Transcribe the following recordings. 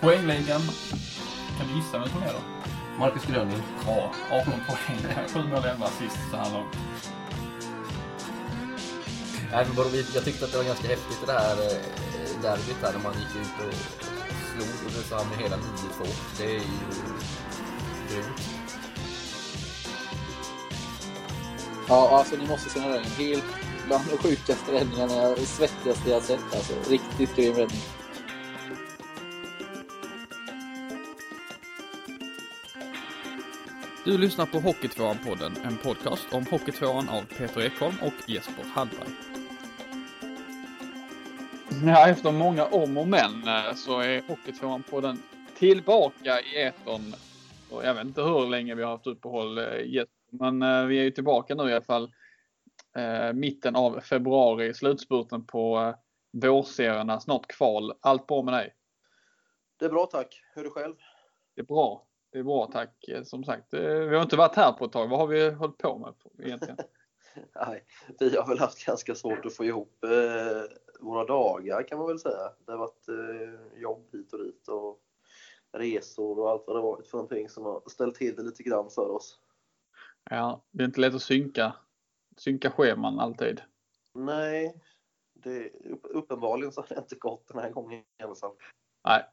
Poängligan. Kan du gissa vem som är då? Marcus Gröning. Ja, 18 poäng. 7 mål, 11 assist så här långt. Nej, men bara, jag tyckte att det var ganska häftigt det här eh, derbyt här när man gick ut och slog Ulricehamn med hela 9-2. Det är ju grymt. Ja, alltså ni måste se den räddningen. Helt bland de sjukaste räddningarna, svettigaste jag sett alltså. Riktigt grym räddning. Du lyssnar på Hockeytvåan-podden, en podcast om Hockeytvåan av Peter Ekholm och Jesper Hallberg. Ja, efter många om och men eh, så är Hockeytvåan-podden tillbaka i etern. Och jag vet inte hur länge vi har haft uppehåll, eh, Jesper, men eh, vi är ju tillbaka nu i alla fall. Eh, mitten av februari, slutspurten på eh, vårserierna, snart kval. Allt bra med dig? Det är bra tack. Hur är det själv? Det är bra. Det är bra tack. Eh, Som sagt, eh, vi har inte varit här på ett tag. Vad har vi hållit på med egentligen? Nej, vi har väl haft ganska svårt att få ihop eh, våra dagar kan man väl säga. Det har varit eh, jobb hit och dit och resor och allt vad det varit för någonting som har ställt till det lite grann för oss. Ja, det är inte lätt att synka, synka scheman alltid. Nej, det, upp, uppenbarligen så har det inte gått den här gången i alla fall. Nej,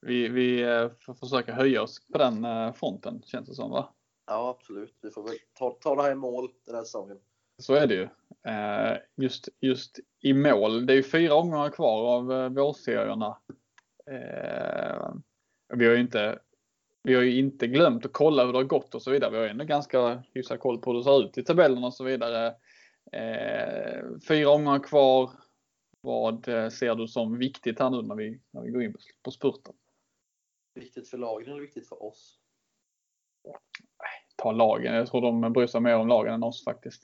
vi, vi eh, får försöka höja oss på den eh, fronten känns det som va? Ja, absolut. Vi får väl ta, ta det här i mål den här säsongen. Så är det ju. Eh, Just, just i mål. Det är ju fyra omgångar kvar av vårserierna. Vi har ju inte, vi har ju inte glömt att kolla hur det har gått och så vidare. Vi har ändå ganska hyfsad koll på hur det ser ut i tabellerna och så vidare. Eh, Fyra omgångar kvar. Vad eh, ser du som viktigt här nu när vi, när vi går in på, på spurten? Viktigt för lagen eller viktigt för oss? Ta lagen. Jag tror de bryr sig mer om lagen än oss faktiskt.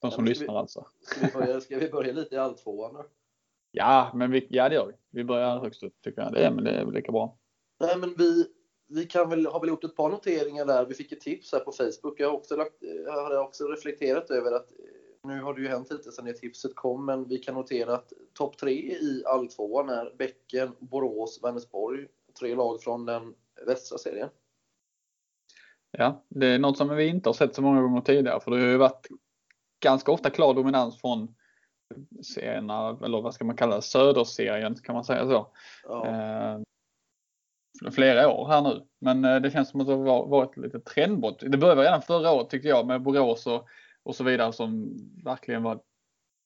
De som Ja, lyssnar alltså. Ska vi börja, ska vi börja lite i alltvåan då? Ja, men vi, ja, det gör vi. Vi börjar högst upp tycker jag. Det är, men det är väl lika bra. Nej, men vi, vi kan väl, har väl gjort ett par noteringar där. Vi fick ett tips här på Facebook. Jag har också, lagt, jag har också reflekterat över att eh, nu har det ju hänt lite sedan det tipset kom, men vi kan notera att topp tre i alltvåan är Bäcken, Borås, Vänersborg. Tre lag från den västra serien. Ja, det är något som vi inte har sett så många gånger tidigare, för det har ju varit ganska ofta klar dominans från serierna, eller vad ska man kalla det, söderserien kan man säga så. Ja, Eh, flera år här nu. Men eh, det känns som att det har varit lite trendbrott. Det började redan förra året tyckte jag med Borås och, och så vidare som verkligen var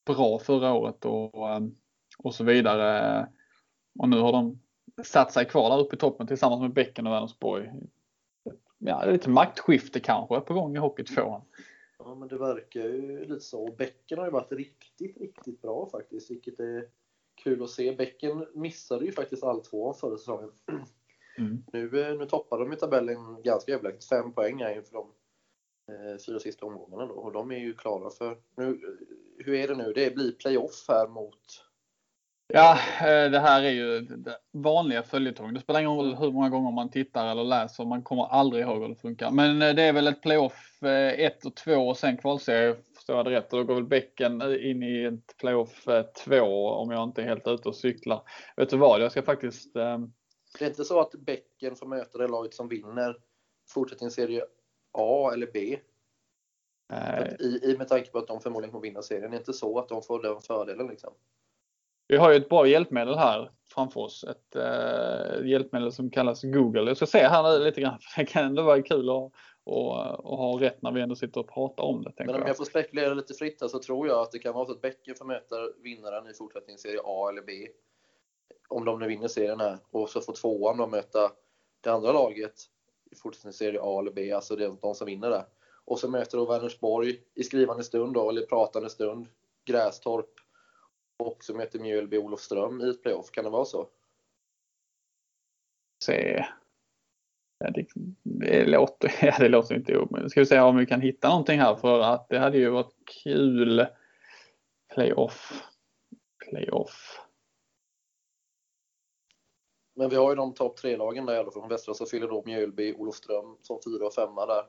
bra förra året och, ehm, och så vidare. Och nu har de satt sig kvar där uppe i toppen tillsammans med Bäcken och Vänersborg. Ja, lite maktskifte kanske på gång i Hockeytvåan. ja, men det verkar ju lite så. Och Bäcken har ju varit riktigt, riktigt bra faktiskt, vilket är kul att se. Bäcken missade ju faktiskt alltvåan förra säsongen. Mm. Nu, eh, nu toppar de i tabellen ganska överlägset. Fem poäng här inför de eh, fyra sista omgångarna då. Och de är ju klara för... Nu, eh, hur är det nu? Det blir playoff här mot... Ja, eh, det här är ju vanliga följetong. Det spelar ingen roll hur många gånger man tittar eller läser, man kommer aldrig ihåg hur det funkar. Men det är väl ett playoff 1 och 2 och sen kvalserie, förstår jag det rätt. Och då går väl Bäcken in i ett playoff 2 om jag inte är helt ute och cyklar. Vet du vad, jag ska faktiskt... eh, Det är inte så att Bäcken får möta det laget som vinner fortsättningsserie A eller B. I, I med tanke på att de förmodligen kommer vinna serien. Det är inte så att de får den fördelen liksom. Vi har ju ett bra hjälpmedel här framför oss. Ett eh, hjälpmedel som kallas Google. Jag ska se här nu lite grann. för Det kan ändå vara kul att, att, att ha rätt när vi ändå sitter och pratar om det. Men om jag. jag får spekulera lite fritt här så tror jag att det kan vara så att Bäcken får möta vinnaren i fortsättningsserie A eller B. Om de nu vinner serien här. Och så får tvåan då möta det andra laget i fortsättningsserie A eller B. Alltså det är de som vinner där. Och så möter då Vänersborg i skrivande stund då, eller pratande stund, Grästorp. Och så möter Mjölby Olofström i ett playoff. Kan det vara så? se. Ja, det, det, låter, ja, det låter inte omöjligt. Ska vi se om vi kan hitta någonting här för att det hade ju varit kul. Playoff. Playoff. Men vi har ju de topp tre-lagen där i alla fall från västra så fyller då Mjölby Olofström som fyra och femma där.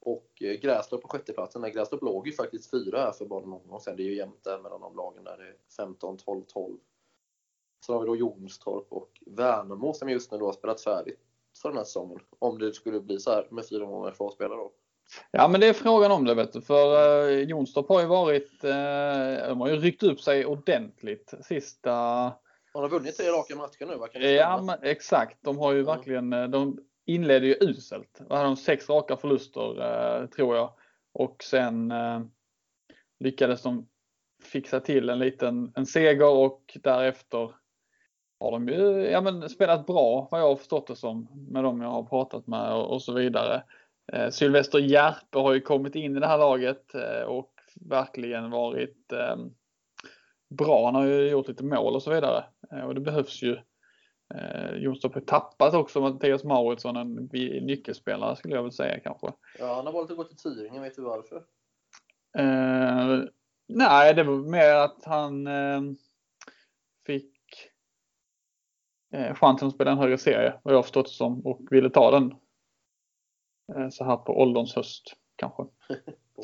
Och eh, Grästorp på sjätteplatsen. Nej, Grästorp låg ju faktiskt fyra här för bara någon gång sedan. Det är ju jämnt där mellan de lagen där det är 15, 12, 12. Sen har vi då Jonstorp och Värnamo som just nu då har spelat färdigt för den här säsongen. Om det skulle bli så här med fyra månader kvar att spela då. Ja, men det är frågan om det vet du. För eh, Jonstorp har ju varit, eh, de har ju ryckt upp sig ordentligt sista de har vunnit tre raka matcher nu, det Ja, exakt. De har ju verkligen, eh, de inledde ju uselt. Då hade de sex raka förluster eh, tror jag. Och sen eh, lyckades de fixa till en liten en seger och därefter har de ju ja, men spelat bra vad jag har förstått det som med dem jag har pratat med och, och så vidare. Eh, Sylvester Järpe har ju kommit in i det här laget eh, och verkligen varit eh, bra. Han har ju gjort lite mål och så vidare eh, och det behövs ju. Eh, Jonstorp har tappat också Mattias Mauritsson, en nyckelspelare skulle jag väl säga kanske. Ja, han har valt att gå till Tyringen, vet du varför? Eh, nej, det var mer att han eh, fick eh, chansen att spela en högre serie, vad jag har förstått som, och ville ta den eh, så här på ålderns höst kanske. På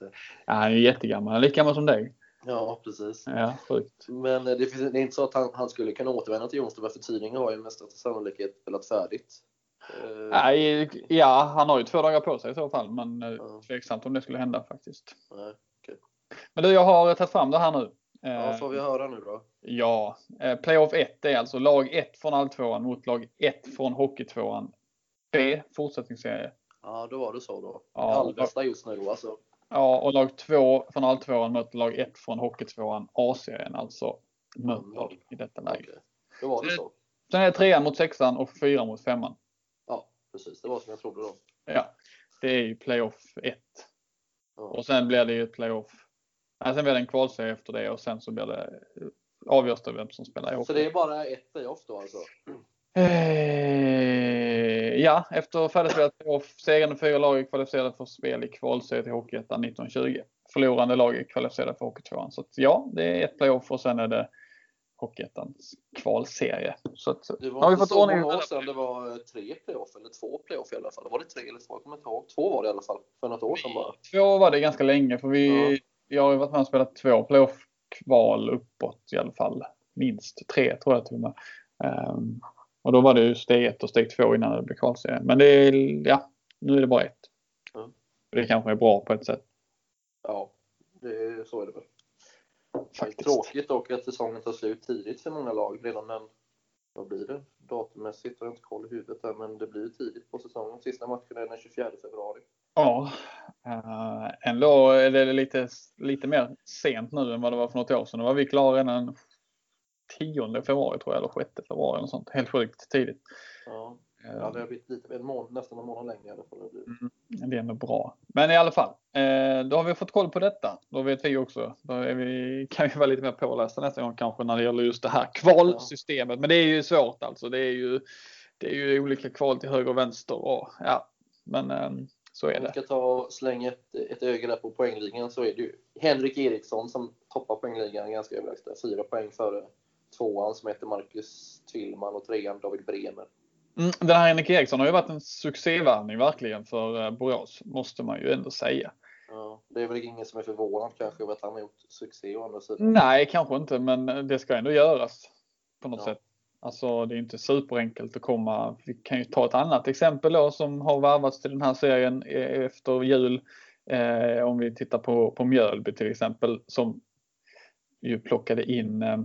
det. Ja, han är ju jättegammal, lika gammal som dig. Ja, precis. Ja, sjukt. Men eh, det, finns, det är inte så att han, han skulle kunna återvända till Jonstorp, för Tyringen har ju med största sannolikhet spelat färdigt. Eh, Nej, ja, han har ju två dagar på sig i så fall, men eh, Ja. tveksamt om det skulle hända faktiskt. nej. Men du, jag har tagit fram det här nu. Ja, får vi höra nu då? Ja, playoff 1 är alltså lag 1 från alltvåan mot lag 1 från hockeytvåan. B, fortsättningsserie. Ja, då var det så då. Ja. Alvesta just nu då alltså. Ja, och lag 2 från alltvåan möter lag 1 från hockeytvåan A-serien, alltså möter i detta läge. Okej. Då var det så. Sen är det trean mot sexan och fyra mot femman. Ja, precis. Det var som jag trodde då. Ja, det är ju playoff 1. Ja. Och sen blir det ju ett playoff. Nej, sen blir det en kvalserie efter det och sen så blir det avgörs det vem som spelar ihop. Så det är bara ett playoff då alltså? Eh, ja, efter färdigspelat playoff, segrande fyra lag är kvalificerade för spel i kvalserie till Hockeyettan 1920. Förlorande lag är kvalificerade för Hockeytvåan. Så att, ja, det är ett playoff och sen är det Hockeyettans kvalserie. Så att, Det var har vi inte fått så ordning många år sedan det var eh, tre playoff, eller två playoff i alla fall. Var det tre eller två? Jag kommer inte ihåg. Två var det i alla fall. För något år sedan bara. Två var det ganska länge för vi, Ja. jag har ju varit med och spelat två playoff-kval uppåt i alla fall. Minst tre tror jag till och med. Ehm, och då var det ju steg ett och steg två innan det blev kvalserie. Men det är, ja, nu är det bara ett. Ja. Det kanske är bra på ett sätt. Ja, det, så är det väl. Det är Faktiskt. tråkigt dock att säsongen tar slut tidigt för många lag. Redan den, vad blir det? Datummässigt har jag inte koll i huvudet där, men det blir tidigt på säsongen. Sista matchen är den 24 februari. Ja, uh, ändå är det lite, lite mer sent nu än vad det var för något år sedan. Då var vi klara redan 10 februari tror jag, eller 6 februari eller sånt. Helt sjukt tidigt. Ja, ja det har blivit lite, en månad, nästan en månad längre i alla fall. Det blir. Det är ändå bra. Men i alla fall, eh, då har vi fått koll på detta. Då vet vi också. Då vi, kan vi vara lite mer pålästa nästa gång kanske när det gäller just det här kvalsystemet. Men det är ju svårt alltså. Det är ju, det är ju olika kval till höger och vänster och ja, men eh, så är Om vi det. ska ta och slänga ett, ett öga där på poängligan så är det ju Henrik Eriksson som toppar poängligan ganska överlägset. Fyra poäng före tvåan som heter Marcus Tillman och trean David Bremer. Mm, den här Henrik Eriksson har ju varit en succévärvning verkligen för eh, Borås, måste man ju ändå säga. Ja, det är väl ingen som är förvånad kanske över att han har gjort succé å andra sidan. Nej, kanske inte, men det ska ändå göras på något Ja. sätt. Alltså det är inte superenkelt att komma. Vi kan ju ta ett annat exempel då som har värvats till den här serien eh, efter jul. Eh, om vi tittar på, på Mjölby till exempel som ju plockade in, eh,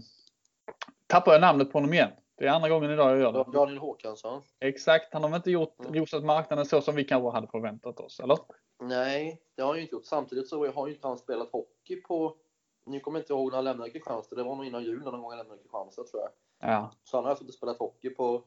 tappar jag namnet på honom igen. Det är andra gången idag jag gör det. Daniel Håkansson. Exakt, han har väl inte gjort, Mm. rosat marknaden så som vi kanske hade förväntat oss, eller? Nej, det har han ju inte gjort. Samtidigt så har ju inte han spelat hockey på... Nu kommer jag inte ihåg när han lämnade Kristianstad. Det var nog innan jul någon gång han lämnade Kristianstad tror jag. Ja, Så han har alltså inte spelat hockey på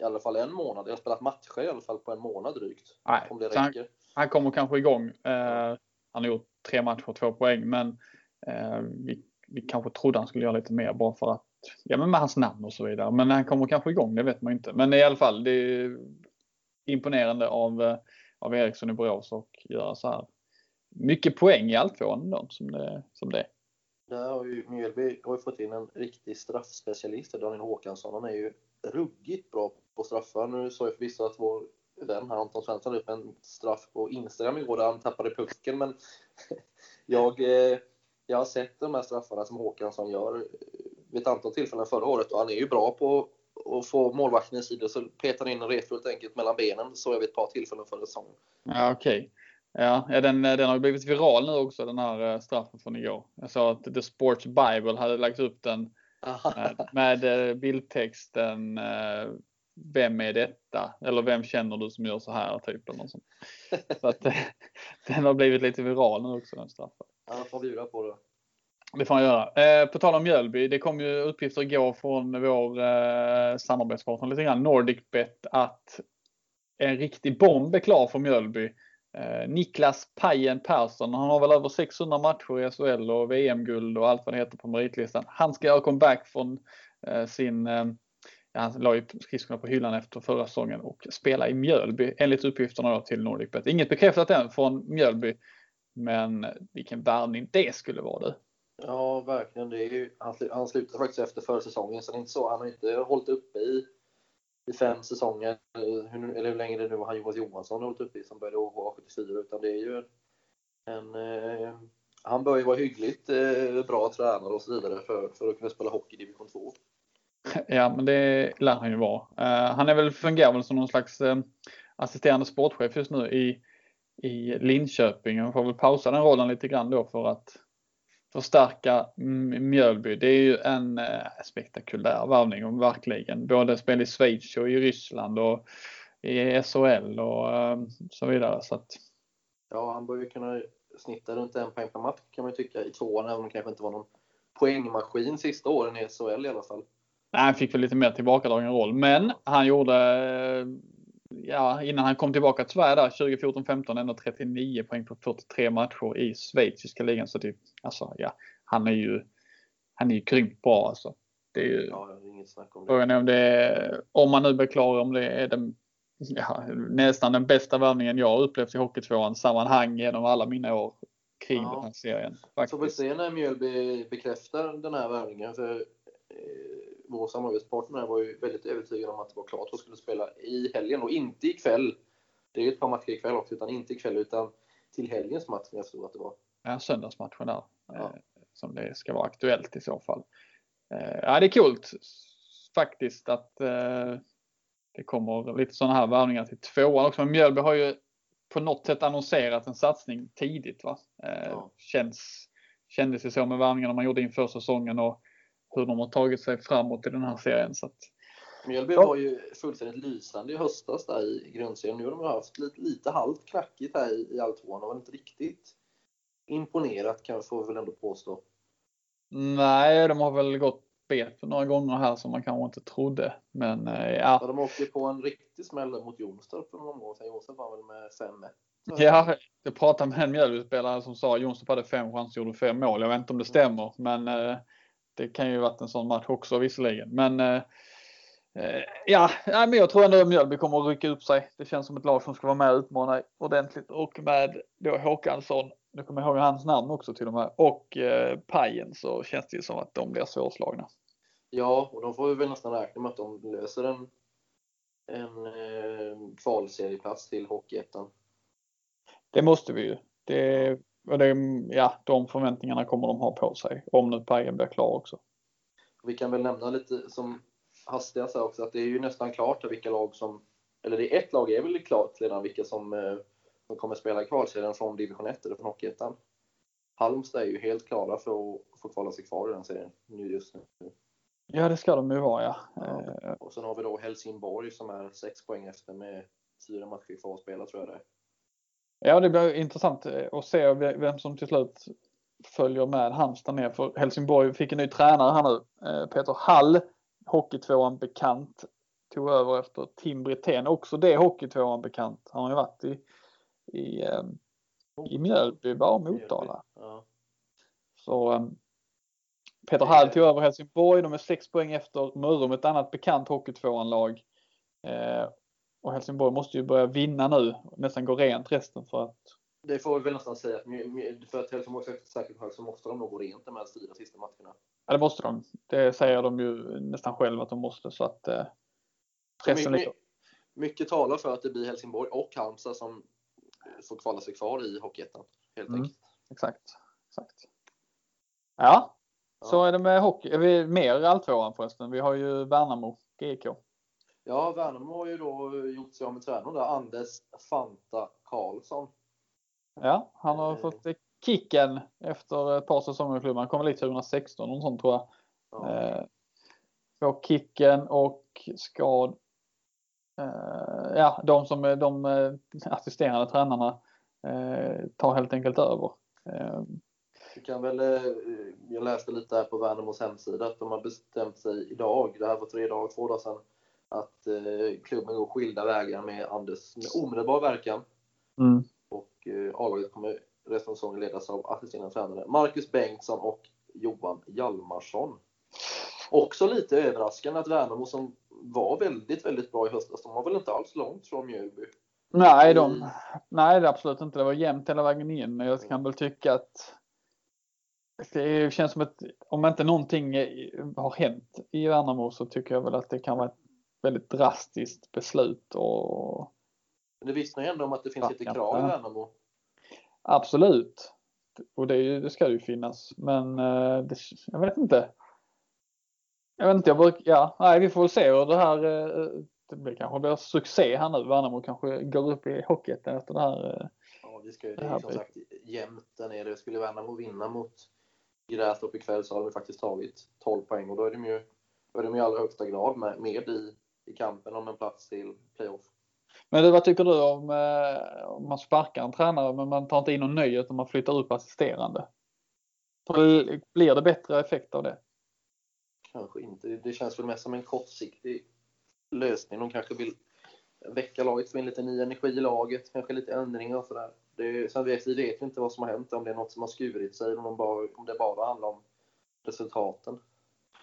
i alla fall en månad. Jag har spelat matcher i alla fall på en månad drygt. nej. Om det Så han, räcker. han kommer kanske igång. Eh, han har gjort tre matcher, två poäng, men eh, vi, vi kanske trodde han skulle göra lite mer bara för att, ja men med hans namn och så vidare. Men han kommer kanske igång, det vet man inte. Men i alla fall, det är imponerande av, eh, av Eriksson i Borås och göra så här mycket poäng i alltvåan ändå, som det, som det är. Där har ju Mjölby har ju fått in en riktig straffspecialist, Daniel Håkansson. Han är ju ruggigt bra på straffar. Nu sa jag förvisso att vår vän här, Anton Svensson upp en straff på Instagram igår där han tappade pucken. Men jag, eh, jag har sett de här straffarna som Håkansson gör vid ett antal tillfällen förra året och han är ju bra på att få målvakten i sidor så petar han in en repfullt enkelt mellan benen. Så jag vid ett par tillfällen förra säsongen. Ja, okej. Okay. Ja, den, den har blivit viral nu också den här eh, straffen från igår. Jag sa att The Sports Bible hade lagt upp den med, eh, bildtexten vem är detta? Eller vem känner du som gör så här? Typ, eller något sånt. Så att den har blivit lite viral nu också den straffen. Ja, får bjuda på det. Det får han göra. Eh, på tal om Mjölby, det kom ju uppgifter igår från vår eh, samarbetspartner lite grann, NordicBet, att en riktig bomb är klar för Mjölby. Eh, Niklas Pajen Persson, han har väl över 600 matcher i SHL och VM-guld och allt vad det heter på meritlistan. Han ska göra comeback från eh, sin eh, han la ju skridskorna på hyllan efter förra säsongen och spela i Mjölby enligt uppgifterna då till NordicBet. Inget bekräftat än från Mjölby, men vilken värvning det skulle vara du. Ja, verkligen. Det är ju, han, slutade faktiskt efter förra säsongen, så det är inte så. Han har inte hållit uppe i, i fem säsonger, hur, eller hur länge det nu var han Jonas Johansson har hållit uppe i som började vara 74, utan det är ju en, eh, han bör ju vara hyggligt eh, bra tränare och så vidare för, för att kunna spela hockey i division 2. Ja, men det lär han ju vara. Uh, han är väl, fungerar väl som någon slags uh, assisterande sportchef just nu i, i Linköping. Han får väl pausa den rollen lite grann då för att förstärka Mjölby. Det är ju en uh, spektakulär värvning verkligen. Både spel i Schweiz och i Ryssland och i SHL och så vidare. Så att... Ja, han bör ju kunna snitta runt en poäng per match kan man ju tycka i tvåan, även om det kanske inte var någon poängmaskin sista åren i SHL i alla fall. Nej, han fick väl lite mer tillbakadragen roll, men han gjorde, ja, innan han kom tillbaka till Sverige där 2014-15 ändå 39 poäng på 43 matcher i schweiziska ligan. Så det, alltså, ja, han är ju, han är ju grymt bra alltså. Det är ju, ja, om det. Frågan är om det är, om man nu blir klar om det är den, ja, nästan den bästa värvningen jag upplevt i Hockeytvåan sammanhang genom alla mina år kring ja. den här serien. Faktiskt. Får vi se när Mjölby bekräftar den här värvningen. För eh, vår samarbetspartner var ju väldigt övertygad om att det var klart att skulle spela i helgen och inte ikväll. Det är ju ett par matcher ikväll också, utan inte ikväll utan till helgens match som jag förstod att det var. Ja, söndagsmatchen där. Ja. Eh, som det ska vara aktuellt i så fall. Eh, ja, det är kul faktiskt att eh, det kommer lite sådana här värvningar till tvåan också. Men Mjölby har ju på något sätt annonserat en satsning tidigt. Va? Ja. Känns, kändes det så med värvningarna man gjorde inför säsongen och hur de har tagit sig framåt i den här serien. Så att, Mjölby ja. var ju fullständigt lysande i höstas där i grundserien. Nu har de haft lite, lite halvt knackigt här i, i alltvåan och inte riktigt imponerat kan får vi väl ändå påstå. Nej, de har väl gått bet några gånger här som man kanske inte trodde. Men eh, ja. ja de åkte på en riktig smäll mot Jonstorp för några år sedan. Jonstorp var väl med 5-1. Ja, jag pratade med en Mjölbyspelare som sa att Jonstorp hade fem chanser och gjorde fem mål. Jag vet inte om det stämmer, men eh, det kan ju varit en sån match också visserligen. Men eh, eh ja, men jag tror ändå Mjölby kommer att rycka upp sig. Det känns som ett lag som ska vara med och utmana ordentligt och med då Håkansson, nu kommer jag ihåg hans namn också till och med, och eh, Pajen så känns det ju som att de blir svårslagna. Ja, och de får vi väl nästan räkna med att de löser en, en eh, kvalserieplats till Hockeyettan. Det måste vi ju. Det det, ja, de förväntningarna kommer de ha på sig om nu Pajen blir klar också. Vi kan väl nämna lite som hastigast här också att det är ju nästan klart vilka lag som, eller det är ett lag är väl klart redan vilka som, eh, som kommer spela kvalserien från division 1 eller från Hockeyettan. Halmstad är ju helt klara för att få kvala sig kvar i den serien nu just nu. Ja, det ska de ju vara ja. ja. Och sen har vi då Helsingborg som är sex poäng efter med fyra matcher kvar att spela tror jag det är. Ja, det blir intressant eh, att se vem som till slut följer med Halmstad ner. För Helsingborg fick en ny tränare här nu. Eh, Peter Hall, Hockeytvåan bekant, tog över efter Tim Brithén. Också det Hockeytvåan bekant. Han har ju varit i, i, ehm, i Mjölby, bara Motala. Ja. Så Peter Hall tog över Helsingborg. De är sex poäng efter Mörrum, ett annat bekant Hockeytvåan-lag. Eh, och Helsingborg måste ju börja vinna nu, nästan gå rent resten för att... Det får vi väl nästan säga, för att Helsingborg ska säkert hög så måste de nog gå rent de här fyra sista matcherna. Ja, det måste de. Det säger de ju nästan själva att de måste så att eh, pressen mycket, mycket talar för att det blir Helsingborg och Halmstad som får kvala sig kvar i Hockeyettan. Helt Mm. enkelt. Exakt. Exakt. Ja, Ja. så är det med hockey. Är vi mer alltvåan förresten? Vi har ju Värnamo, GIK. Ja, Värnamo har ju då gjort sig av med tränaren där, Anders Fanta Karlsson. Ja, han har Eh. fått kicken efter ett par säsonger i klubben. Han kom dit 2016, någon sån tror jag. Ja. Eh, får kicken och ska eh, ja, de som är de eh, assisterande tränarna eh, tar helt enkelt över. Eh, Vi kan väl, eh, jag läste lite här på Värnamos hemsida att de har bestämt sig idag, det här var tre dagar, två dagar sedan, att eh, klubben går skilda vägar med Anders med omedelbar verkan. mm. Och eh, A-laget kommer resten av säsongen ledas av assisterande tränare Marcus Bengtsson och Johan Hjalmarsson. Också lite överraskande att Värnamo som var väldigt, väldigt bra i höstas, de var väl inte alls långt från Mjölby. Nej, de, Mm. nej, det är absolut inte. Det var jämnt hela vägen in. Jag kan väl tycka att det känns som att om inte någonting har hänt i Värnamo så tycker jag väl att det kan vara ett väldigt drastiskt beslut. Och Men det vittnar ju ändå om att det finns lite krav i Värnamo. absolut. Och det, ju, det ska ju finnas. Men eh, det, jag vet inte. Jag vet inte, jag bruk, ja, nej, vi får väl se hur det här eh, det blir kanske blir succé här nu. Värnamo kanske går upp i Hockeyettan efter det här. eh, Ja, vi ska ju, Det det är som sagt jämnt där nere. Skulle Värnamo vinna mot Grästorp ikväll så har de faktiskt tagit 12 poäng och då är de ju, då är de i allra högsta grad med, med i, i kampen om en plats till playoff. Men du, vad tycker du om, eh, om man sparkar en tränare men man tar inte in någon ny utan man flyttar upp assisterande? Blir det bättre effekt av det? Kanske inte. Det känns väl mest som en kortsiktig lösning. De kanske vill väcka laget, få in lite ny energi i laget, kanske lite ändringar och sådär. Sen vet vi vet inte vad som har hänt, om det är något som har skurit sig, om, de bara, om det bara handlar om resultaten.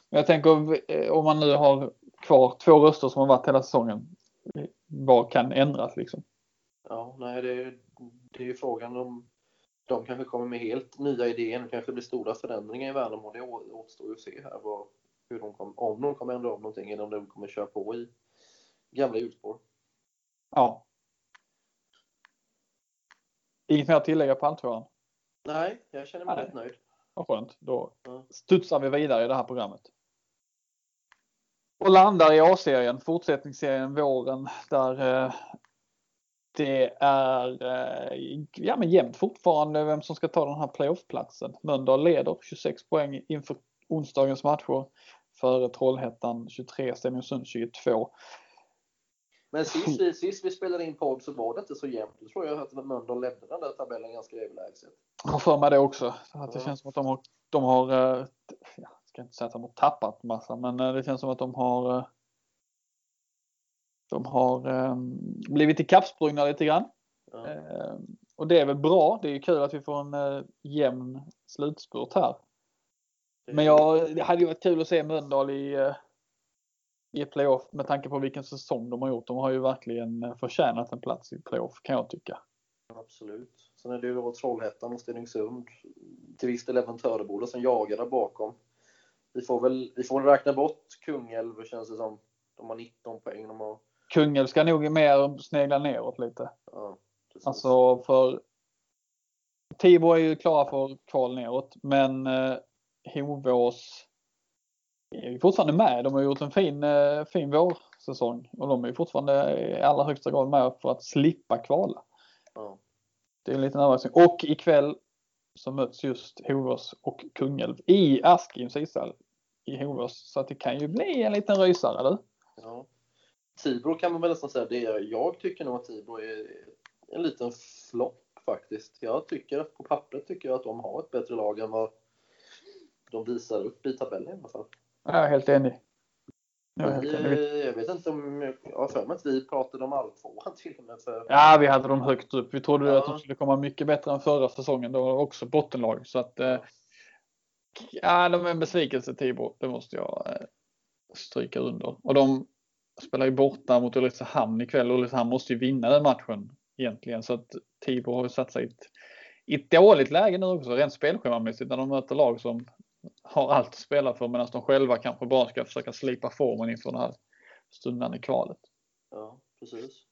Jag tänker eh, om man nu har kvar två röster som har varit hela säsongen. Vad kan ändras liksom? Ja, nej, det, det är ju frågan om de kanske kommer med helt nya idéer. Det kanske blir stora förändringar i Värnamo. Det återstår ju att se här vad, hur de kom, om de kommer ändra om någonting eller om de kommer köra på i gamla hjulspår. Ja. Inget mer att tillägga på alltvåan? Nej, jag känner mig Nej. rätt nöjd. Vad skönt. Då Ja. studsar vi vidare i det här programmet. Och landar i A-serien, fortsättningsserien våren där eh, det är eh, ja, men jämnt fortfarande vem som ska ta den här playoffplatsen. Mölndal leder 26 poäng inför onsdagens matcher före Trollhättan 23, Stenungsund 22. Men sist vi, sist vi spelade in podd så var det inte så jämnt. Då tror jag att Mölndal ledde den där tabellen ganska överlägset. Jag har för mig det också. Att det Ja. känns som att de har, de har eh, ja, ska inte säga att de har tappat massa, men eh, det känns som att de har eh, de har eh, blivit ikappsprungna lite grann. Ja. Eh, och det är väl bra. Det är ju kul att vi får en eh, jämn slutspurt här. Men jag, det hade ju varit kul att se Mölndal i, i playoff med tanke på vilken säsong de har gjort. De har ju verkligen förtjänat en plats i playoff kan jag tycka. Absolut. Sen är det ju då Trollhättan och Stenungsund. Till viss del även Töreboda som jagar där bakom. Vi får väl, vi får väl räkna bort Kungälv känns det som. De har 19 poäng. De har, Kungälv ska nog mer snegla neråt lite. ja, precis. Alltså för Tibro är ju klara för kval neråt men eh, Hovås är ju fortfarande med. De har gjort en fin, eh, fin vårsäsong och de är ju fortfarande i allra högsta grad med för att slippa kvala. ja. Det är en liten överraskning. Och ikväll så möts just Hovås och Kungälv i Askims ishall i Hovås. Så att det kan ju bli en liten rysare du. Ja. Tibro kan man väl nästan säga det är. Jag tycker nog att Tibro är en liten flopp faktiskt. Jag tycker att på pappret tycker jag att de har ett bättre lag än vad de visar upp i tabellen i alla fall. Jag är helt enig. Jag Vi, enig. jag vet inte om, jag har för mig att vi pratade om alltvåan till och med för Ja, vi hade dem högt upp. Vi trodde Ja. att de skulle komma mycket bättre än förra säsongen. Då var också bottenlag. Så att, eh, ja, de är en besvikelse Tibro. Det måste jag eh, stryka under. Och de spelar ju borta mot Ulricehamn ikväll. Ulricehamn måste ju vinna den matchen egentligen. Så att Tibro har ju satt sig i ett, i ett dåligt läge nu också, rent spelschemamässigt, när de möter lag som har allt att spela för medan de själva kanske bara ska försöka slipa formen inför det här stundande kvalet. Ja, precis.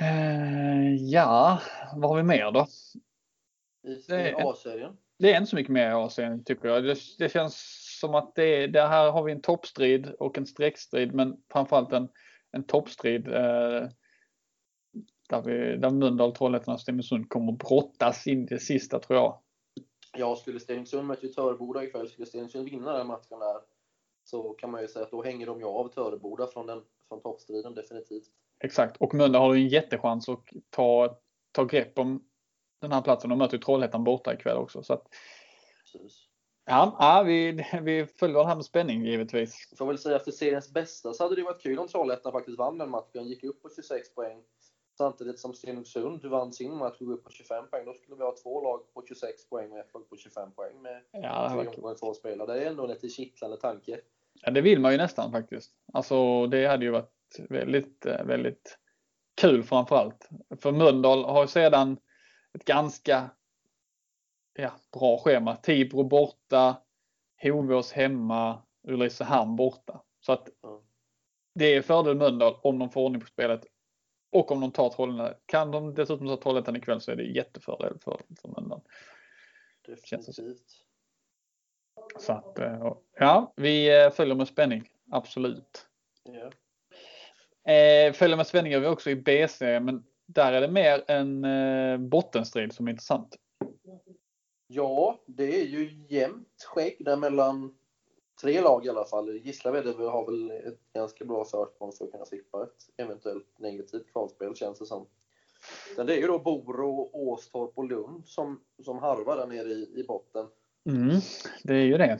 Eh, ja, vad har vi mer då? I, Det i A-serien. Det är inte så mycket mer i Asien tycker jag. Det, det känns som att det, det här har vi en toppstrid och en streckstrid men framförallt en, en toppstrid eh, där, vi, där Mölndal, Trollhättan och Stenungsund kommer att brottas in det sista tror jag. Ja, skulle Stenungsund möta Töreboda ikväll, skulle Stenungsund vinna den matchen där så kan man ju säga att då hänger de ju av Töreboda från, den, från toppstriden definitivt. Exakt och Mölndal har ju en jättechans att ta, ta grepp om den här platsen. De möter ju Trollhättan borta ikväll också. Så att, Precis. ja, ja, vi, vi följer det här med spänning givetvis. Får väl säga efter seriens bästa så hade det varit kul om Trollhättan faktiskt vann den matchen, gick upp på 26 poäng. Samtidigt som Stenungsund vann sin match och gick upp på 25 poäng. Då skulle vi ha två lag på 26 poäng och ett lag på 25 poäng med Ja, tre omgångar kvar att spela. Det är ändå en lite kittlande tanke. ja, det vill man ju nästan faktiskt. Alltså det hade ju varit väldigt, eh, väldigt kul framförallt. För Mölndal har ju sedan ett ganska ja, bra schema. Tibro borta, Hovås hemma, Ulricehamn borta. Så att det är fördel Mölndal om de får ordning på spelet och om de tar Trollhättan. Kan de dessutom ta Trollhättan ikväll så är det jättefördel för, för Mölndal. Definitivt. Så att, eh, ja, vi eh, följer med spänning. Absolut. Eh, följer med spänning gör vi också i BC, men där är det mer en eh, bottenstrid som är intressant. ja, det är ju jämnt skägg där mellan tre lag i alla fall. Gislaved har väl ett ganska bra försprång för att kunna slippa ett eventuellt negativt kvalspel känns det som. Sen det är ju då Boro, Åstorp och Lund som, som harvar där nere i, i botten. Mm, det är ju det.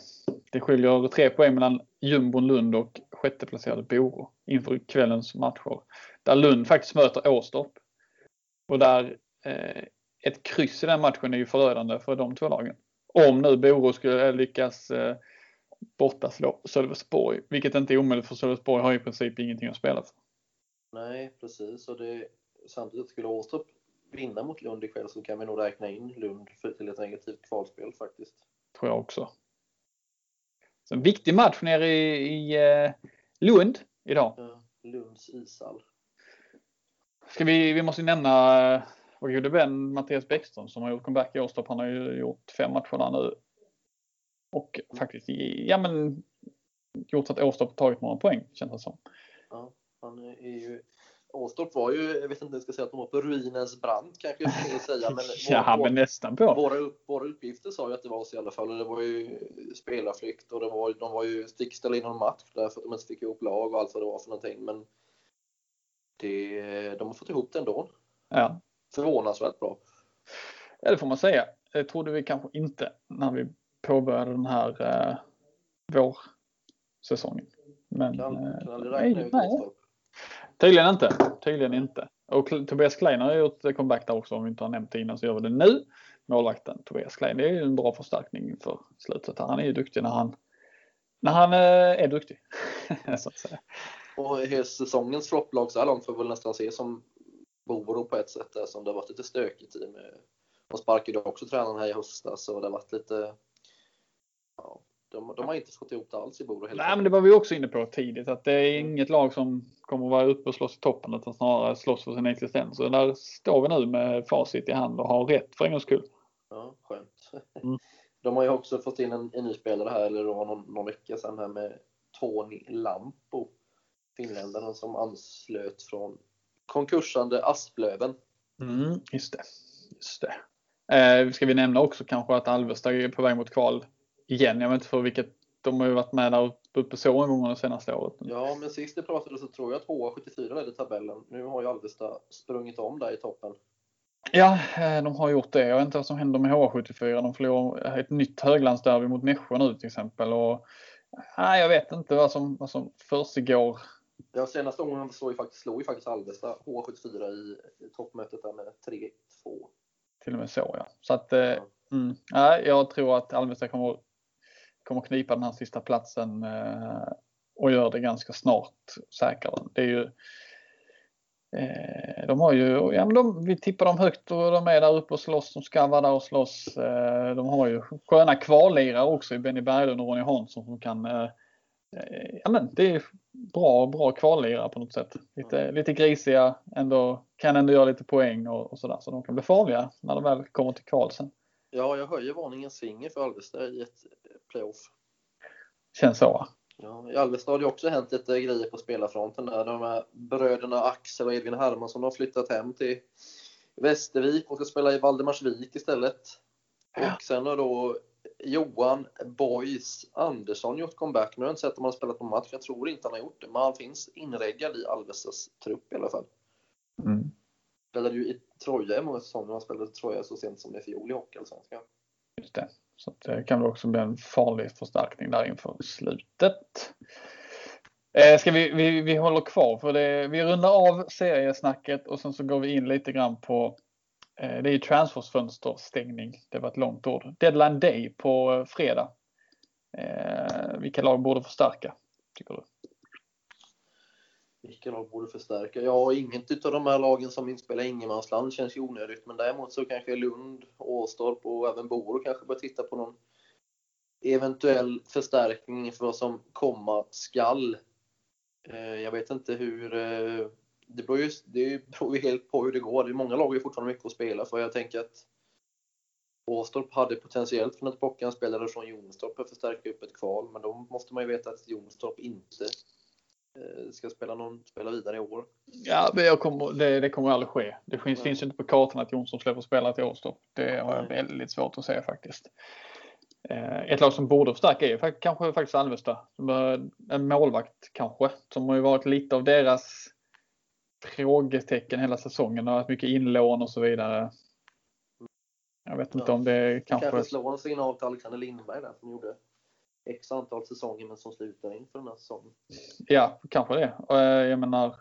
Det skiljer tre poäng mellan jumbon Lund och sjätteplacerade Boro inför kvällens matcher. Där Lund faktiskt möter Åstorp. Och där eh, ett kryss i den matchen är ju förödande för de två lagen. Om nu Boro skulle lyckas eh, borta slå Sölvesborg, vilket inte är omöjligt för Sölvesborg har i princip ingenting att spela för. Nej, precis. Och det, samtidigt skulle Åstorp vinna mot Lund ikväll så kan vi nog räkna in Lund för, till ett negativt kvalspel faktiskt. Tror jag också. Så en viktig match nere i, i eh, Lund idag. Ja, Lunds ishall. Ska vi, vi måste nämna eh, vår gode vän Mattias Bäckström som har gjort comeback i Åstorp. Han har ju gjort fem matcher där nu. Och faktiskt ja, men, gjort att Åstorp tagit några poäng känns det som. Ja, han är ju... Åstorp var ju, jag vet inte om jag ska säga att de var på ruinens brant kanske jag skulle säga, men, Ja, vår, men nästan på. våra, upp, våra uppgifter sa ju att det var så i alla fall. Det var ju spelarflykt och det var, de var ju stickställda i någon match därför att de inte fick ihop lag och allt vad det var för någonting. Men det, de har fått ihop det ändå. Ja. Förvånansvärt bra. ja, det får man säga. Det trodde vi kanske inte när vi påbörjade den här eh, vårsäsongen. Men Kan, eh, kan aldrig nej, ut nej. Tydligen inte. Tydligen inte. Och Tobias Klein har gjort comeback där också. Om vi inte har nämnt det innan så gör vi det nu. Målvakten Tobias Klein. Det är ju en bra förstärkning för slutet. Han är ju duktig när han, när han eh, är duktig. så att säga. Och säsongens flopplag så här långt får vi väl nästan se som Boro på ett sätt där som det har varit lite stökigt i med. De sparkade också tränaren här i höstas och det har varit lite ja, de, de har inte fått ihop det alls i Boro. Nej, men det var vi också inne på tidigt. Att det är inget lag som kommer att vara uppe och slåss i toppen utan snarare slåss för sin existens. Och där står vi nu med facit i hand och har rätt för en gångs skull. Ja, skönt. Mm. De har ju också fått in en, en ny spelare här, eller det var någon, någon vecka sedan här med Tony Lampo. Finländaren som anslöt från konkursande Asplöven. Mm, just det. Just det. Eh, ska vi nämna också kanske att Alvesta är på väg mot kval igen. Jag vet inte för vilket. De har ju varit med där uppe så många gånger det senaste året. Ja, men sist vi pratade så tror jag att HA74 ledde tabellen. Nu har ju Alvesta sprungit om där i toppen. Ja, eh, de har gjort det. Jag vet inte vad som händer med HA74. De förlorar ett nytt höglandsderby mot Nässjö nu till exempel. Och, nej, jag vet inte vad som, vad som försiggår. Ja, senaste gången slog ju faktiskt, slog ju faktiskt Alvesta HA74 i, i toppmötet där med 3-2. Till och med så ja. Så att, eh, mm, nej, jag tror att Alvesta kommer, kommer knipa den här sista platsen eh, och gör det ganska snart säkrare. Det är ju Eh, de har ju, ja men de, vi tippar dem högt och de är där uppe och slåss. De ska vara där och slåss. Eh, de har ju sköna kvalirare också i Benny Berglund och Ronny Hansson som kan eh, ja, men det är bra, bra kvalera på något sätt. Lite, lite grisiga, ändå, kan ändå göra lite poäng och, och sådär. Så de kan bli farliga när de väl kommer till kval sen. Ja, jag höjer varningens finger för Alvesta i ett playoff. Känns så va? Ja, I Alvesta har det också hänt lite grejer på spelarfronten där. De här bröderna Axel och Edvin Hermansson har flyttat hem till Västervik och ska spela i Valdemarsvik istället. Ja. Och sen har då Johan Boys Andersson gjort comeback. Nu har jag inte sett om han har spelat någon match. Jag tror inte han har gjort det, men han finns inreggad i Alvestas trupp i alla fall. Mm. Spelade ju i Troja i många säsonger. Han spelade i Troja så sent som i fjol i Hockeyallsvenskan. Just det. Så eh, det kan väl också bli en farlig förstärkning där inför slutet. Eh, ska vi, vi, vi håller kvar för det. Vi rundar av seriesnacket och sen så går vi in lite grann på eh, det är ju transfersfönsterstängning. Det var ett långt ord. Deadline day på eh, fredag. Eh, vilka lag borde förstärka tycker du? Vilka lag borde förstärka? Ja, inget typ av de här lagen som inspelar ingenmansland känns ju onödigt. Men däremot så kanske Lund, Åstorp och även Boro kanske bör titta på någon eventuell förstärkning inför vad som komma skall. Eh, jag vet inte hur... Eh, det beror, ju, det beror ju helt på hur det går. Det är många lag har fortfarande mycket att spela för. Jag tänker att Åstorp hade potentiellt kunnat plocka en spelare från Jonstorp för att förstärka upp ett kval. Men då måste man ju veta att Jonstorp inte ska spela, någon, spela vidare i år. Ja, jag kommer, det, det kommer aldrig ske. Det finns, finns ju inte på kartan att Jonsson släpper spela till Åstorp. Det har jag väldigt svårt att säga faktiskt. Eh, Ett lag som borde förstärka är kanske faktiskt Alvesta. En målvakt kanske. Som har ju varit lite av deras frågetecken hela säsongen. Det har varit mycket inlån och så vidare. Jag vet inte Ja. om det Kanske, kanske... slå en signal till Alexander Lindberg där som gjorde x antal säsonger men som slutar inför den här säsongen. Ja, kanske det. Och, eh, Jag menar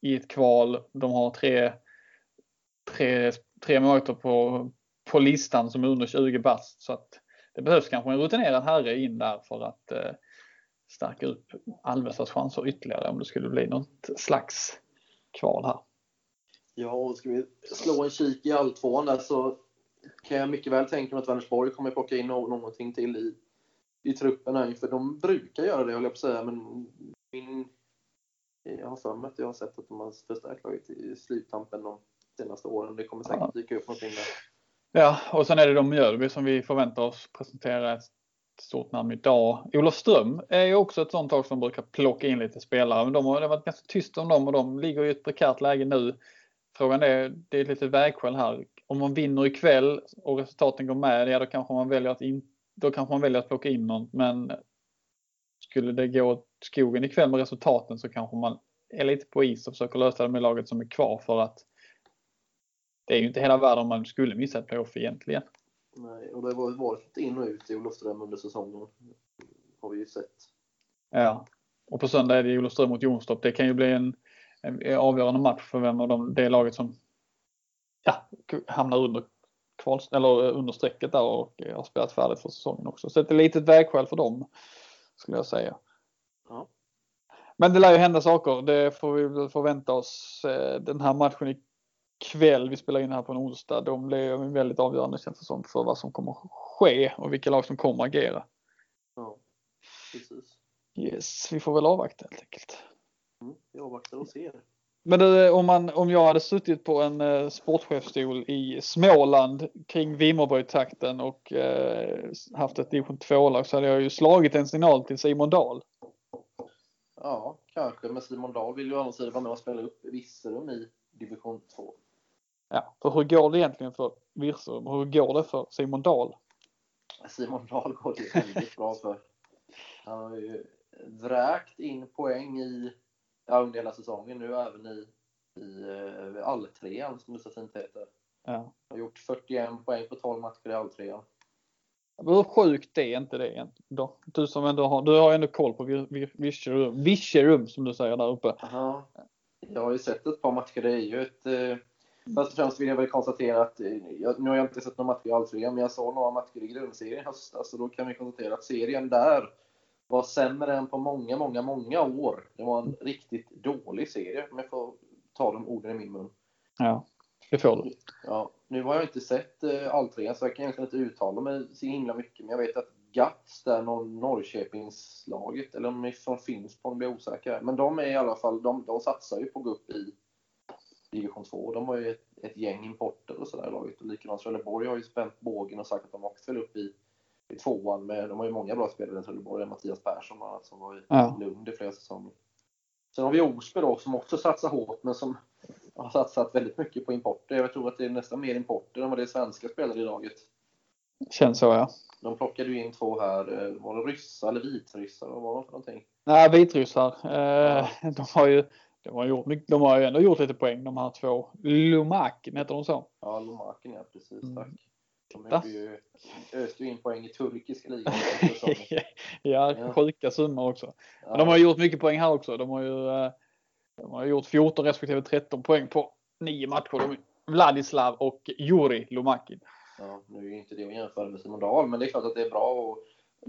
i ett kval. De har tre, tre, tre målvakter på, på listan som är under 20 bast. Så att det behövs kanske en rutinerad herre in där för att eh, stärka upp Alvestas chanser ytterligare om det skulle bli något slags kval här. Ja, och ska vi slå en kik i alltvåan där så kan jag mycket väl tänka mig att Vänersborg kommer plocka in nå- någonting till i, i truppen här för de brukar göra det höll jag på att säga men min, jag har för mig att jag har sett att de har förstärkt laget i sluttampen de senaste åren. Det kommer säkert Ja. dyka upp någonting där. Ja, och sen är det de Mjölby som vi förväntar oss presentera ett stort namn idag. Olofström är ju också ett sånt lag som brukar plocka in lite spelare, men de har det har varit ganska tyst om dem och de ligger i ett prekärt läge nu. Frågan är, det är lite vägskäl här. Om man vinner ikväll och resultaten går med, ja då kanske man väljer att, in, då kanske man väljer att plocka in någon, men skulle det gå åt skogen ikväll med resultaten så kanske man är lite på is och försöker lösa det med laget som är kvar för att det är ju inte hela världen om man skulle missa ett playoff egentligen. Nej, och det har varit in och ut i Olofström under säsongen. Har vi ju sett. Ja. Och på söndag är det Olofström mot Jonstorp. Det kan ju bli en, en avgörande match för vem av dem, det laget som ja, hamnar under, eller under strecket där och eh, har spelat färdigt för säsongen också. Så det är lite ett vägskäl för dem skulle jag säga. Ja. Men det lär ju hända saker. Det får vi väl förvänta oss. Eh, Den här matchen ikväll, vi spelar in här på en onsdag, de blir väldigt avgörande känns det som för vad som kommer ske och vilka lag som kommer agera. Ja, precis. Yes, vi får väl avvakta helt enkelt. Mm, vi avvaktar och ser. Men du, om, man, om jag hade suttit på en eh, sportchefstol i Småland kring Vimmerbytakten och eh, haft ett division 2-lag så hade jag ju slagit en signal till Simon Dahl. Ja, kanske. Men Simon Dahl vill ju å andra sidan vara med och spela upp Virserum i division 2. Ja, för hur går det egentligen för Virserum? Hur går det för Simon Dahl? Simon Dahl går det väldigt bra för. Han har ju vräkt in poäng i, ja, under hela säsongen nu även i, i uh, alltrean som det så fint heter. Ja. Har gjort 41 poäng på 12 matcher i alltrean. Hur sjukt är inte det egentligen? Då? Du som ändå har, du har ändå koll på Vir- Vir- Virserum, Virserum som du säger där uppe. Ja, jag har ju sett ett par matcher. Det är ju ett... Eh, först och främst vill jag väl konstatera att, eh, jag, nu har jag inte sett några matcher i Allsvenskan, men jag såg några matcher i grundserien i höstas. Så då kan vi konstatera att serien där var sämre än på många, många, många år. Det var en riktigt dålig serie, om jag får ta de orden i min mun. Ja, det får du. Ja, nu har jag inte sett eh, Alltrean, så jag kan egentligen inte uttala mig så himla mycket. Men jag vet att Gats där, någon Norrköpingslaget, eller om de är från Finspång, blir osäker. Men de är i alla fall, de, de satsar ju på att gå upp i division 2. De har ju ett, ett gäng importer och sådär i laget. Och likadant Trelleborg har ju spänt bågen och sagt att de också vill upp i, i tvåan. Med, de har ju många bra spelare i Trelleborg. Mattias Persson bland annat, som var i Ja. Lund i flera säsonger. Sen har vi Osby då, som också satsar hårt, men som har satsat väldigt mycket på importer. Jag tror att det är nästan mer importer än vad det är svenska spelare i laget. Känns så ja. De plockade ju in två här, eh, var det ryssar eller vitryssar? Vad var de för någonting? Nej, vitryssar. Eh, de har ju de har, gjort, de har ju ändå gjort lite poäng de här två. Lumakin heter de så? Ja, Lomakin ja, precis. Mm. Tack. De öste ju in poäng i turkiska ligan. ja, Ja. sjuka summor också. Men Ja, de har gjort mycket poäng här också. De har ju eh, de har gjort 14 respektive 13 poäng på nio matcher. De, Vladislav och Juri Lumakin. ja, nu är ju inte det att jämföra med Simon Dahl, men det är klart att det är bra.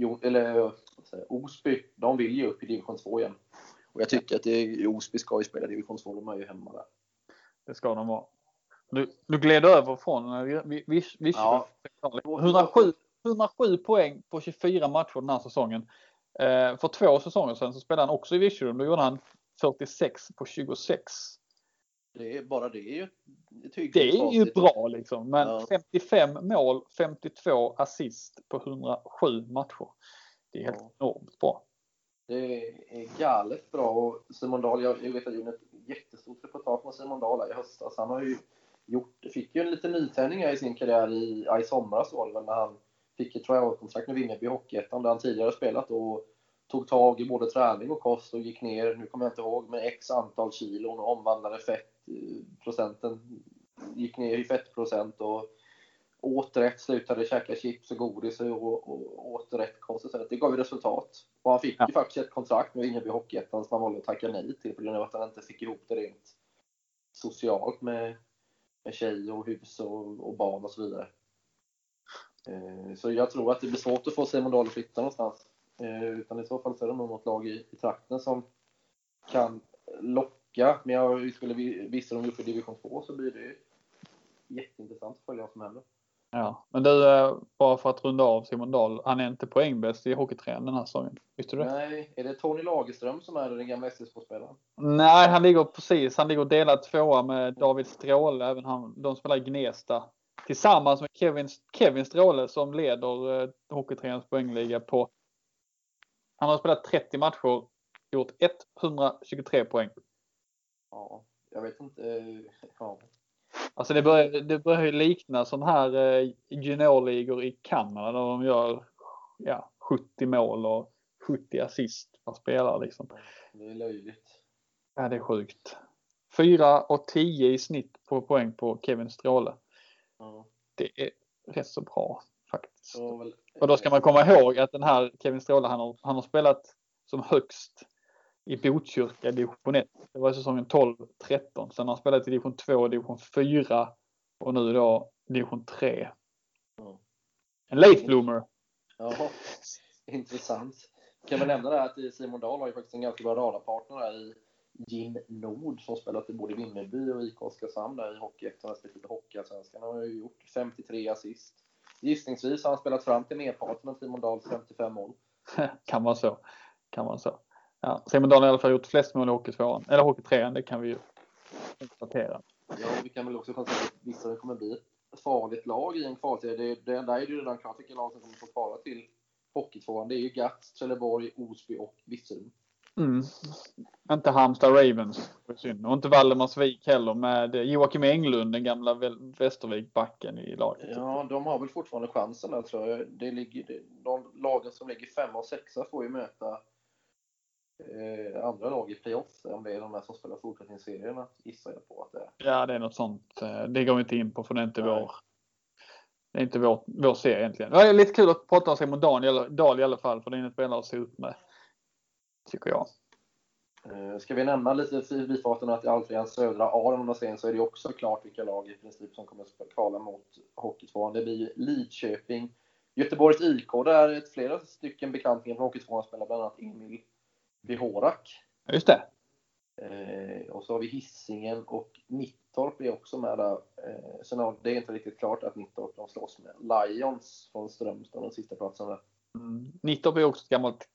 Och, eller säger Osby, de vill ju upp i division 2 igen. Och jag tycker att det, Osby ska ju spela division 2, de är ju hemma där. Det ska de vara. Du, du gled över från eh, vi- vi- vi- Ja. 107, 107 poäng på 24 matcher den här säsongen. Eh, för två säsonger sedan så spelade han också i Virserum. Då gjorde han 46 på 26. Det är, bara det är ju ett Det är ju bra liksom. Men Ja. 55 mål, 52 assist på 107 matcher. Det är helt Ja. enormt bra. Det är galet bra och Simon Dahl, jag, jag vet att jag gjorde ett jättestort reportage med Simon Dahl i höstas. Han har ju gjort, fick ju en liten nytändning i sin karriär i, ja, i somras var det väl när han fick ett tryout-kontrakt med Vimmerby Hockeyettan där han tidigare spelat och tog tag i både träning och kost och gick ner, nu kommer jag inte ihåg, med x antal kilon och omvandlade fettprocenten, gick ner i fettprocent och åt rätt, slutade käka chips och godis och, och, och åt rätt kost. Så Det gav ju resultat. Och han fick Ja. ju faktiskt ett kontrakt med Vimmerby Hockeyettan som han valde att tacka nej till på grund av att han inte fick ihop det rent socialt med, med tjej och hus och, och barn och så vidare. Eh, så jag tror att det blir svårt att få Simon Dahl att flytta någonstans. Eh, utan i så fall så är det nog något lag i, i trakten som kan locka. Men jag skulle vi- visste de upp i division 2 så blir det ju jätteintressant att följa vad som händer. Ja. Men du, eh, bara för att runda av Simon Dahl. Han är inte poängbäst i Hockeytränaren den här säsongen. Visste du det? Nej, är det Tony Lagerström som är den gamla SSK-spelaren? Nej, han ligger precis. Han ligger delad tvåa med David Stråle. Även han, de spelar i Gnesta. Tillsammans med Kevin, Kevin Stråle som leder eh, Hockeytränarens poängliga på. Han har spelat 30 matcher. Gjort 123 poäng. Ja, jag vet inte. eh, Ja. Alltså det börjar, det börjar ju likna sån här eh, juniorligor i Kanada där de gör ja, 70 mål och 70 assist per spelare liksom. Det är löjligt. Ja, det är sjukt. 4 och 10 i snitt på poäng på Kevin Stråle. Ja. Det är rätt så bra faktiskt. Väl, Och då ska man komma ihåg att den här Kevin Stråle, han har, han har spelat som högst i Botkyrka division 1. Det var säsongen 12-13. Sen har han spelat i division 2 och division 4 och nu då division 3. Ja. En late bloomer. Ja, intressant. Kan väl nämna det här att Simon Dahl har ju faktiskt en ganska bra radarpartner i Jim Nord som spelat i både Vimmerby och IK Oskarshamn där i Hockeyettan respektive Hockeyallsvenskan. Han har ju gjort 53 assist. Gissningsvis har han spelat fram till merparten av Simon Dahls 55 mål. kan vara så. Kan vara så. Ja, Simon Dahl har i alla fall gjort flest mål i Hockeytvåan. Eller Hockeytrean, det kan vi ju konstatera. Ja, vi kan väl också konstatera att vissa kommer bli ett farligt lag i en kvalserie. Det, det, där är det ju redan klart vilka lag som kommer få kvala till Hockeytvåan. Det är ju Gats, Trelleborg, Osby och Virserum. Mm. Inte Halmstad Ravens, synd. Och inte Valdemarsvik heller med Joakim Englund, den gamla Västervik-backen i laget. Ja, de har väl fortfarande chansen där tror jag. Det ligger, de lagen som ligger femma och sexa får ju möta eh, andra lag i playoff. Om det är de där som spelar fortsättningsserierna gissar jag på att det är. Ja, det är något sånt. Eh, Det går vi inte in på för det är inte Nej. vår det är inte vår, vår serie egentligen. Det är lite kul att prata om Simon Dahl, Dahl i alla fall, för det är en spelare att se upp med. Tycker jag. Eh, Ska vi nämna lite i förbifarten att i Allsvenskans södra A den här serien så är det också klart vilka lag i princip som kommer att kvala mot Hockeytvåan. Det blir Lidköping, Göteborgs IK där ett flera stycken bekantingar från Hockeytvåan spelar, bland annat Emil Ja, Just det. Eh, och så har vi Hisingen och Nittorp är också med där. Eh, sen har, det är inte riktigt klart att Nittorp de slåss med Lions från Strömstad, den sista platsen där. Mm. Nittorp är också ett gammalt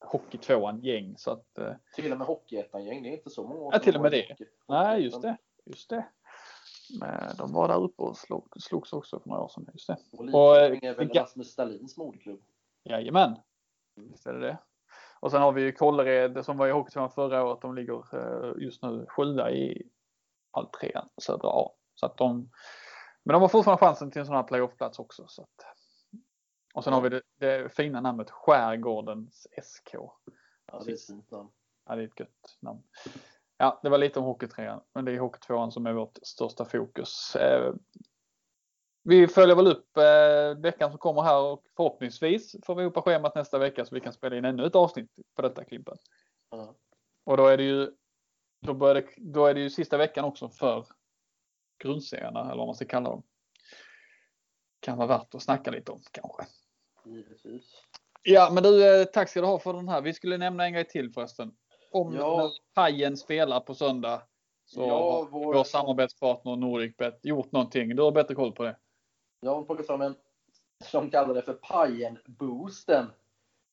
Hockeytvåan-gäng så att eh, Till och med Hockeyettan-gäng, det är inte så många år Ja, till och med det. hockey. nej just det, just det. Men de var där uppe och slog, slogs också för några år sedan. Just det. Och Och, eh, är väl Rasmus Stalins moderklubb. Jajamän. Visst är det det. Och sen har vi ju Kållered som var i Hockeytvåan förra året. De ligger eh, just nu sjua i alltrean, södra A. Så att de, men de har fortfarande chansen till en sån här playoffplats också. Så att, och sen har vi det, det fina namnet Skärgårdens SK. Ja, det är ett fint namn. Ja, det är ett gött namn. Ja, det var lite om Hockeytrean, men det är Hockeytvåan som är vårt största fokus. Vi följer väl upp eh, veckan som kommer här och förhoppningsvis får vi ihop schemat nästa vecka så vi kan spela in ännu ett avsnitt på detta Klimpen. Ja. Och då är det ju då, börjar det, då är det ju sista veckan också för grundserierna eller vad man ska kalla dem. Kan vara värt att snacka lite om kanske. Givetvis. Ja, men du, eh, tack ska du ha för den här. Vi skulle nämna en grej till förresten. Om Ja. när Pajen spelar på söndag så Ja, har vår- vår samarbetspartner Nordicbet gjort någonting. Du har bättre koll på det. Jag har plockat fram en, som kallar det för Pajen-boosten.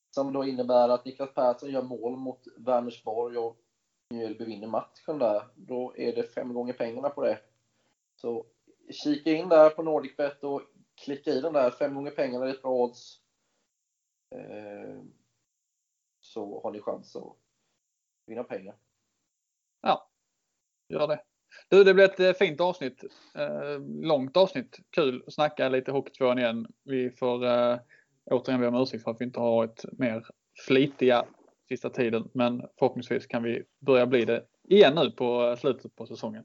Som då innebär att Niklas Persson gör mål mot Vänersborg och Mjölby vinner matchen där. Då är det fem gånger pengarna på det. Så kika in där på Nordicbet och klicka i den där. Fem gånger pengarna är ett bra odds. Eh, så har ni chans att vinna pengar. Ja, Gör det. Du, det blev ett eh, fint avsnitt. Eh, långt avsnitt. Kul att snacka lite Hockeytvåan igen. Vi får eh, återigen be om ursäkt för att vi inte har varit mer flitiga sista tiden. Men förhoppningsvis kan vi börja bli det igen nu på eh, slutet på säsongen.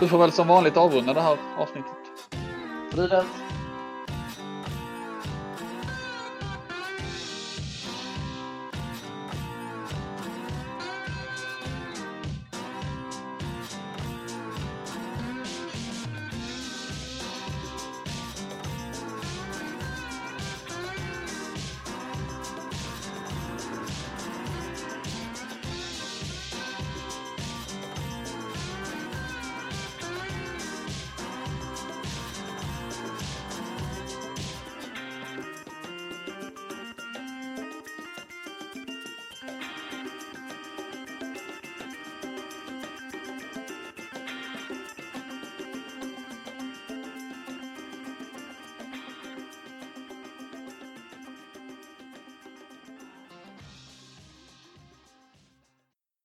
Du får väl som vanligt avrunda det här avsnittet. Fridens!